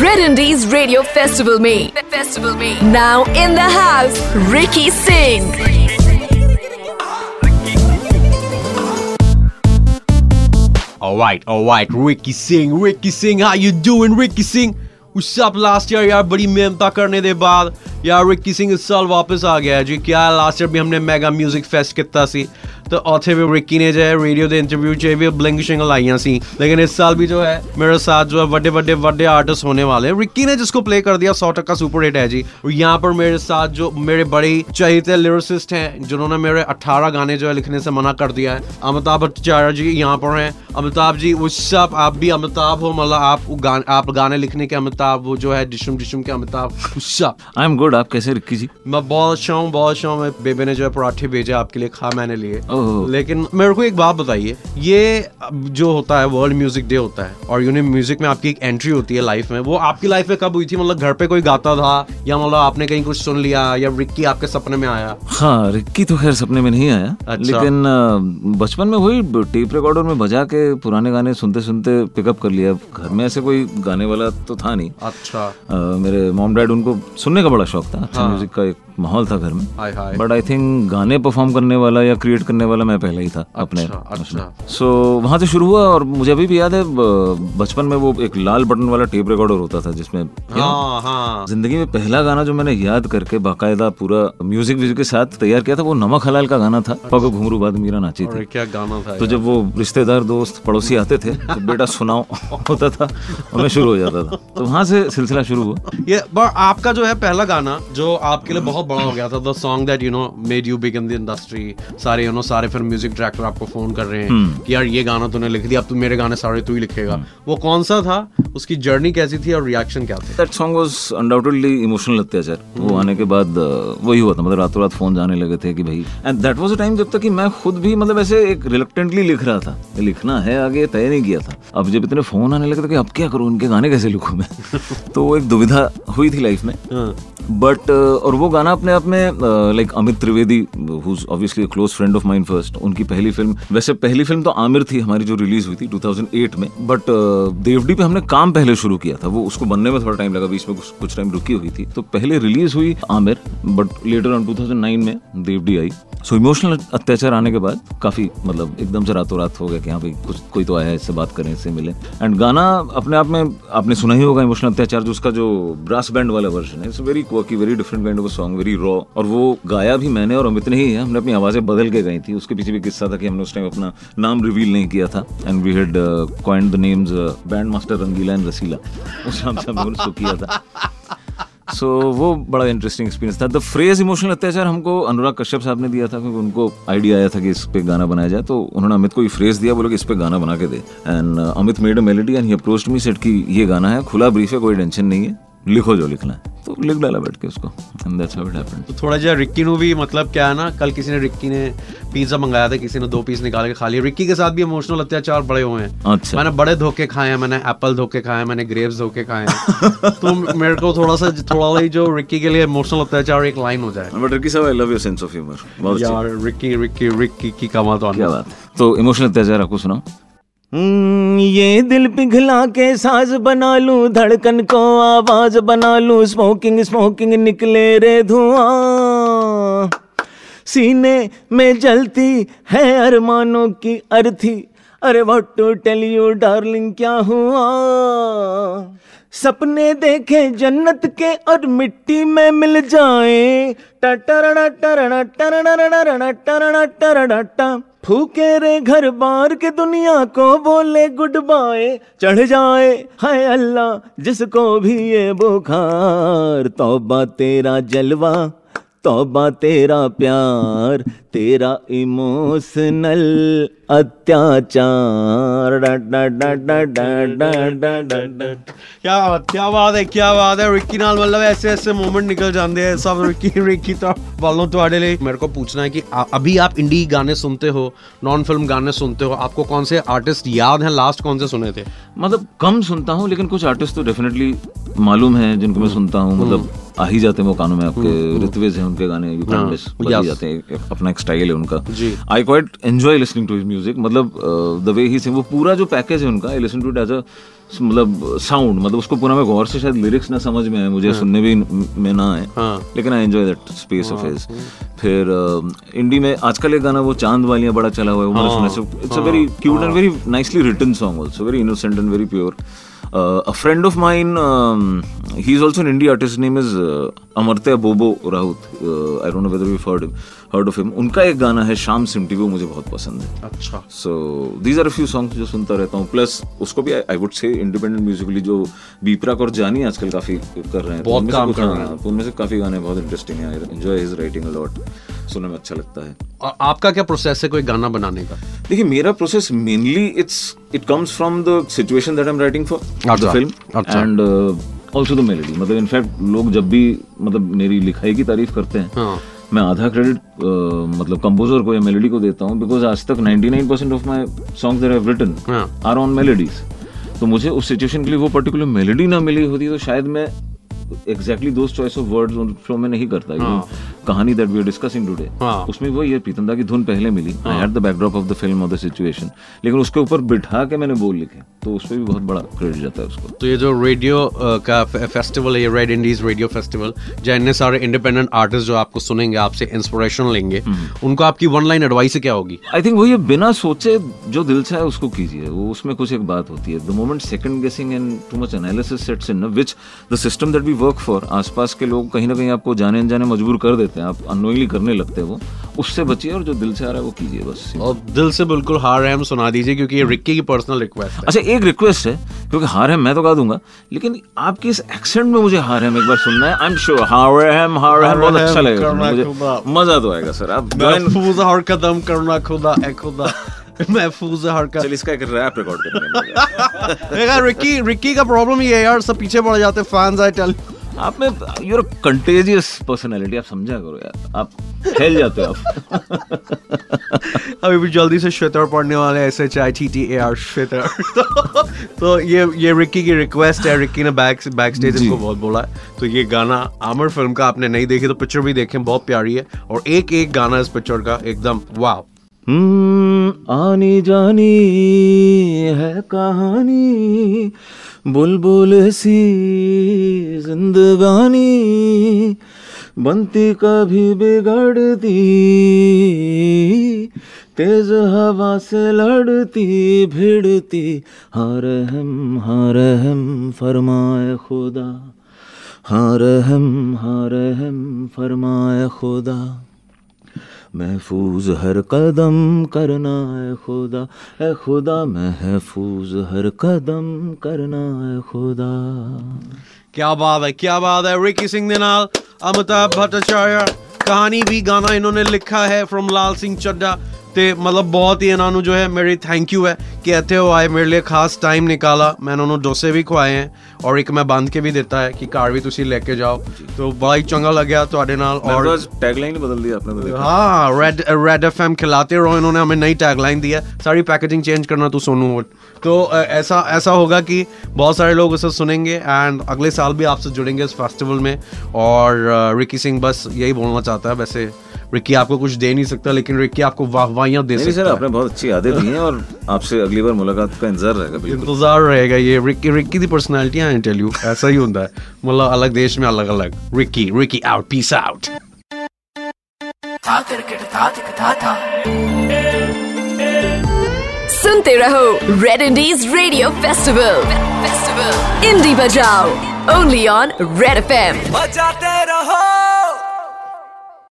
Red Indies Radio Festival में Festival Now in the house Ricky Singh. Alright, alright, Ricky Singh, Ricky Singh, how you doing, Ricky Singh? उससे आप last year यार बड़ी मेहनता करने के बाद यार रिक्की सिंह इस साल वापस आ गया है। जी, क्या लास्ट ईयर भी हमने मेगा म्यूज़िक फेस्ट किया सी? तो उत्थे भी रिक्की ने जो है रेडियो के इंटरव्यू से भी ब्लिंग शिंग लाइया सी। लेकिन इस साल भी जो है मेरे साथ जो है बड़े बड़े बड़े आर्टिस्ट होने वाले हैं। रिक्की ने जिसको प्ले कर दिया, सौ टक्का सुपर हिट है जी। और यहाँ पर मेरे साथ जो मेरे बड़े चहिते लिरिसिस्ट हैं, जिन्होंने मेरे अट्ठारह गाने जो है लिखने से मना कर दिया है। अमिताभ भट्टाचार्य जी यहाँ पर हैं। अमिताभ जी, उस आप भी अमिताभ हो मतलब आप गाने आप गाने लिखने के अमिताभ वो जो है डिशुम डिशुम के अमिताभ। आई एम गुड आप कैसे रिक्की जी? मैं बहुत अच्छा हूँ बहुत अच्छा हूँ। बेबे ने जो है पराठे भेजे आपके लिए खा मैंने लिए। लेकिन मेरे को एक बात बताइए ये जो होता है वर्ल्ड म्यूज़िक डे होता है और यूनिक म्यूज़िक में आपकी एक एंट्री होती है लाइफ में वो आपकी लाइफ में कब हुई थी? मतलब घर पे कोई गाता था या मतलब आपने कहीं कुछ सुन लिया या रिक्की आपके सपने में आया? हाँ रिक्की तो खैर सपने में नहीं आया। अच्छा। लेकिन बचपन में वही टेप रिकॉर्डर में बजा के पुराने गाने सुनते सुनते पिकअप कर लिया। घर में ऐसे कोई गाने वाला तो था नहीं। अच्छा। आ, मेरे मॉम डैड उनको सुनने का बड़ा शौक था। अच्छा म्यूज़िक का एक माहौल था घर में। बट आई थिंक गाने परफॉर्म करने वाला या क्रिएट करने वाला मैं पहले ही था अपने अच्छा अच्छा। सो वहाँ से शुरू हुआ और मुझे अभी भी याद है बचपन में वो एक लाल बटन वाला टेप रिकॉर्डर होता था जिसमें हाँ हाँ। ज़िंदगी में पहला गाना जो मैंने याद करके बाकायदा पूरा म्यूज़िक व्यूजिक के साथ तैयार किया था वो नमक हलाल का गाना था पग घुंगरू बाद मीरा नाची थी। क्या गाना था तो जब वो रिश्तेदार दोस्त पड़ोसी आते थे तो बेटा सुनाओ होता था और मैं शुरू हो जाता था। तो वहाँ से सिलसिला शुरू हुआ। ये आपका जो है पहला गाना जो आपके लिए बहुत बड़ा हो गया था। The song that you know made you big in the industry सारे यू नो सारे फिर म्यूज़िक डायरेक्टर आपको फ़ोन कर रहे हम्म। हैं कि यार ये गाना तूने लिख दिया अब तू मेरे गाने सारे तू ही लिखेगा। वो कौन सा था? उसकी जर्नी कैसी थी और रिएक्शन क्या थे? That song was undoubtedly emotional Atyachaar. वो आने के बाद वही हुआ था। मतलब रातों रात फ़ोन जाने लगे थे कि भाई and that was a time जब तक कि मैं खुद भी मतलब ऐसे एक रिलक्टेंटली लिख रहा था। लिखना है आगे तय नहीं किया था। अब जब इतने फ़ोन आने लगे थे कि अब क्या करूँ इनके गाने कैसे लिखूं मैं? तो वो एक दुविधा हुई थी लाइफ में। हाँ। बट और वो गाना अपने आप में like Amit Trivedi who obviously close friend of mind first उनकी पहली फ़िल्म वैसे पहली फ़िल्म तो आमिर थी हमारी जो रिलीज़ हुई थी 2008 में। बट देवडी पे हमने काम पहले शुरू किया था, वो उसको बनने में थोड़ा टाइम लगा, बीच में कुछ कुछ टाइम रुकी हुई थी। तो पहले रिलीज़ हुई आमिर बट लेटर ऑन 2009 में देवडी आई सो इमोशनल अत्याचार आने के बाद काफ़ी मतलब एकदम से रातों रात हो गया कि हाँ भाई, कुछ, कोई तो आया इससे बात करें, इससे मिले। एंड गाना अपने आप में, आपने सुना ही होगा इमोशनल अत्याचार, जो उसका जो ब्रास बैंड वाला वर्जन है it's very quirky very different kind of song very raw और वो गाया भी मैंने, और अमित ने ही है, हमने अपनी आवाज़ें बदल के गई थी। उसके पीछे भी किस्सा था कि हमने उस टाइम अपना नाम रिवील नहीं किया था। And we had coined the names band master Rangeela and Raseela. उस नाम से हमने उसको किया था सो so, वो बड़ा इंटरेस्टिंग एक्सपीरियंस था। द फ्रेज इमोशनल अत्याचार हमको अनुराग कश्यप साहब ने दिया था क्योंकि उनको आइडिया आया था कि इस पे गाना बनाया जाए। तो उन्होंने अमित को ये फ्रेज दिया बोले कि इस पे गाना बना के दे। And Amit made a melody and he approach me set कि ये गाना है खुला ब्रीफ है कोई टेंशन नहीं है। लिखो जो लिखना है। तो लिख डाला बैठ के उसको दैट्स हाउ इट हैपेंड तो थोड़ा जिहा रिक्की नु भी मतलब क्या है ना कल किसी ने रिक्की ने पिज्जा मंगाया था किसी ने दो पीस निकाल के खा लिया रिक्की के साथ भी इमोशनल अत्याचार बड़े हुए हैं। अच्छा। मैंने बड़े धोखे खाए हैं मैंने एप्पल धोखे खाए हैं मैंने ग्रेप्स धोखे खाए हैं। तो मेरे को थोड़ा सा थोड़ा सा जो रिक्की के लिए इमोशनल अत्याचार एक लाइन हो जाए। बट रिकी साहब I love your sense of humour यार रिक्की रिक्की रिक्की की कमाल तो क्या बात। तो इमोशनल अत्याचार आपको सुनाओ। हम्म, ये दिल पिघला के साज बना लूँ, धड़कन को आवाज़ बना लूँ स्मोकिंग स्मोकिंग निकले रे धुआँ। सीने में जलती है अरमानों की अर्थी, अरे what to tell you darling क्या हुआ? सपने देखे जन्नत के और मिट्टी में मिल जाए। टटरड़ा टरड़ा टरड़ा टरड़ा टरड़ा टा। फूके रे घर बार के दुनिया को बोले गुड बाय चढ़ जाए, हाय अल्लाह, जिसको भी ये बुखार, तौबा तेरा जलवा। तोबा तेरा प्यार तेरा इमोशनल अत्याचार। क्या क्या बात है क्या बात है। रिक्की नाल मतलब ऐसे ऐसे मोमेंट निकल जाते हैं सब। रिक्की रिक्की तो वालों तुम्हारे लिए मेरे को पूछना है कि अभी आप इंडी गाने सुनते हो नॉन फ़िल्म गाने सुनते हो आपको कौन से आर्टिस्ट याद हैं? लास्ट कौन से सुने थे? मतलब कम सुनता हूँ लेकिन कुछ आर्टिस्ट तो डेफिनेटली मालूम है जिनको मैं सुनता हूँ। मतलब हम्म। आ ही जाते हैं वो कानों में आपके ऋत्विज हैं उनके गाने यू हाँ, कैन मिस बज जाते हैं अपना एक स्टाइल है उनका। I quite enjoy listening to his music मतलब द वे ही सिंग वो पूरा जो पैकेज है उनका I listen to it as a मतलब साउंड मतलब उसको पूरा मैं गौर से शायद लिरिक्स ना समझ में आए मुझे सुनने भी में ना आए हाँ। लेकिन I enjoy that space of his फिर इंडी में आजकल एक गाना वो चाँद वालियाँ बड़ा चला हुआ है वो मैंने सुना it's a very cute and very nicely written song also very innocent and very pure a friend of mine um, he's also an indie artist. His name is uh, amartya bobo raut uh, i don't know whether you've heard him heard of him. उनका एक गाना है शाम सिमटी वो मुझे बहुत पसंद है अच्छा so these are few songs जो सुनता रहता हूँ प्लस उसको भी I would say independent musically जो बीपराक और जानी आजकल काफ़ी कर रहे हैं बहुत काम कर रहे हैं। उनमें से काफ़ी गाने बहुत इंटरेस्टिंग हैं enjoy his writing a lot सुनने में अच्छा लगता है आपका क्या प्रोसेस है कोई गाना बनाने का देखिए मेरा process mainly it's it comes from the situation that I am writing for the film. And also the melody मतलब इनफैक्ट लोग जब भी मतलब मेरी लिखाई की तारीफ़ करते हैं हाँ। मैं आधा क्रेडिट मतलब कंपोजर को या मेलोडी को देता हूँ बिकॉज़ आज तक 99% of my songs that I have written. Are on melodies तो मुझे उस सिचुएशन के लिए वो पर्टिकुलर मेलोडी ना मिली होती तो शायद मैं exactly those choice of words उन फ्लो में नहीं करता हाँ। कहानी that we are discussing today. उसमें वो ये पीतंदा की धुन पहले मिली I had the backdrop of the film of the situation लेकिन उसके ऊपर बिठा के मैंने बोल लिखे तो उसपे भी बहुत बड़ा क्रेडिट जाता है उसको। तो ये जो रेडियो का फेस्टिवल है ये रेड इंडीज रेडियो फेस्टिवल जहाँ इतने सारे इंडिपेंडेंट आर्टिस्ट जो आपको सुनेंगे आपसे इंस्पिरेशन लेंगे उनको आपकी वन लाइन एडवाइस क्या होगी? आई थिंक वो ये बिना सोचे जो दिल से है उसको कीजिए वो उसमें कुछ एक बात होती है। The moment second guessing and too much analysis sets in which the system that we work for आसपास के लोग कहीं ना कहीं आपको जाने अनजाने मजबूर कर देते हैं। आप अनोइंगली करने लगते हैं वो उससे बचिए और जो दिल से आ रहा है वो कीजिए बस और दिल से बिल्कुल हार रहम सुना दीजिए क्योंकि ये रिक्की की पर्सनल रिक्वेस्ट है। अच्छा एक रिक्वेस्ट है क्योंकि हार है मैं तो गा दूँगा लेकिन आपकी इस एक्सेंट में मुझे हार है एक बार सुनना है। आई एम श्योर हार है हार है बहुत अच्छा लगेगा मुझे। मज़ा तो आएगा सर आप महफूज हर कदम करना खुदा ए खुदा। महफूज हर कदम चल इसका एक रैप रिकॉर्ड करेंगे देखा रिक्की रिक्की का प्रॉब्लम ये है यार सब पीछे पड़ जाते फैंस आई टेल आप में यूर कंटेजियस पर्सनालिटी आप समझा करो यार। आप फैल जाते हो आप। अभी भी जल्दी से श्वेतर पढ़ने वाले S H I T T A R श्वेतर तो ये ये रिक्की की रिक्वेस्ट है रिक्की ने बैक बैक स्टेज। इसको बहुत बोला है। तो ये गाना आमर फ़िल्म का आपने नहीं देखी तो पिक्चर भी देखें बहुत प्यारी है। और एक एक गाना इस पिक्चर का एकदम वाह आनी जानी है कहानी, बुलबुल सी जिंदगानी बनती कभी बिगड़ती, तेज हवा से लड़ती, भिड़ती, हर हम हर हम फरमाए खुदा, हर हम हर हम फरमाए खुदा। महफूज हर कदम करना है खुदा। है खुदा, महफूज हर कदम करना है खुदा। क्या बात है, क्या बात है, रिकी सिंह के नाल, अमिताभ भट्टाचार्य। कहानी भी गाना इन्होंने लिखा है फ्रॉम लाल सिंह चड्डा ਤੇ ਮਤਲਬ ਬਹੁਤ ਹੀ ਇਹਨਾਂ ਨੂੰ ਜੋ ਹੈ ਮੇਰੀ ਥੈਂਕ ਯੂ ਹੈ ਕਿ ਇੱਥੇ ਉਹ ਆਏ ਮੇਰੇ ਲਈ ਖਾਸ ਟਾਈਮ ਨਿਕਾਲਾ ਮੈਂ ਉਹਨਾਂ ਨੂੰ ਡੋਸੇ ਵੀ ਖਵਾਏ ਹੈ ਔਰ ਇੱਕ ਮੈਂ ਬੰਦ ਕੇ ਵੀ ਦਿੱਤਾ ਹੈ ਕਿ ਘਰ ਵੀ ਤੁਸੀਂ ਲੈ ਕੇ ਜਾਓ तो ਬੜਾ ਹੀ ਚੰਗਾ ਲੱਗਿਆ ਤੁਹਾਡੇ ਨਾਲ और और टैगलाइन ही बदल दिया आपने तो देखा हाँ रेड रेड एफ एम खिलाते रहो इन्होंने हमें नई टैगलाइन दी है सारी पैकेजिंग चेंज करना तो सोनू वोट तो अ, ऐसा ऐसा होगा कि बहुत सारे लोग उसे सुनेंगे एंड अगले साल भी आपसे जुड़ेंगे इस फेस्टिवल में और अ, रिकी सिंह बस यही बोलना चाहता है वैसे रिकी आपको कुछ दे नहीं सकता लेकिन रिक्की आपको वाहवाहियाँ दे नहीं सर सकता आपने है बहुत अच्छी यादें दी हैं और आपसे अगली बार मुलाकात का इंतज़ार रहेगा इंतज़ार रहेगा ये। Ricky Ricky the personality I tell you ऐसा ही होता है। मतलब अलग देश में अलग अलग। Ricky Ricky out peace out सुनते रहो red indies radio festival festival indie बजाओ। Only on red F M बजाते रहो।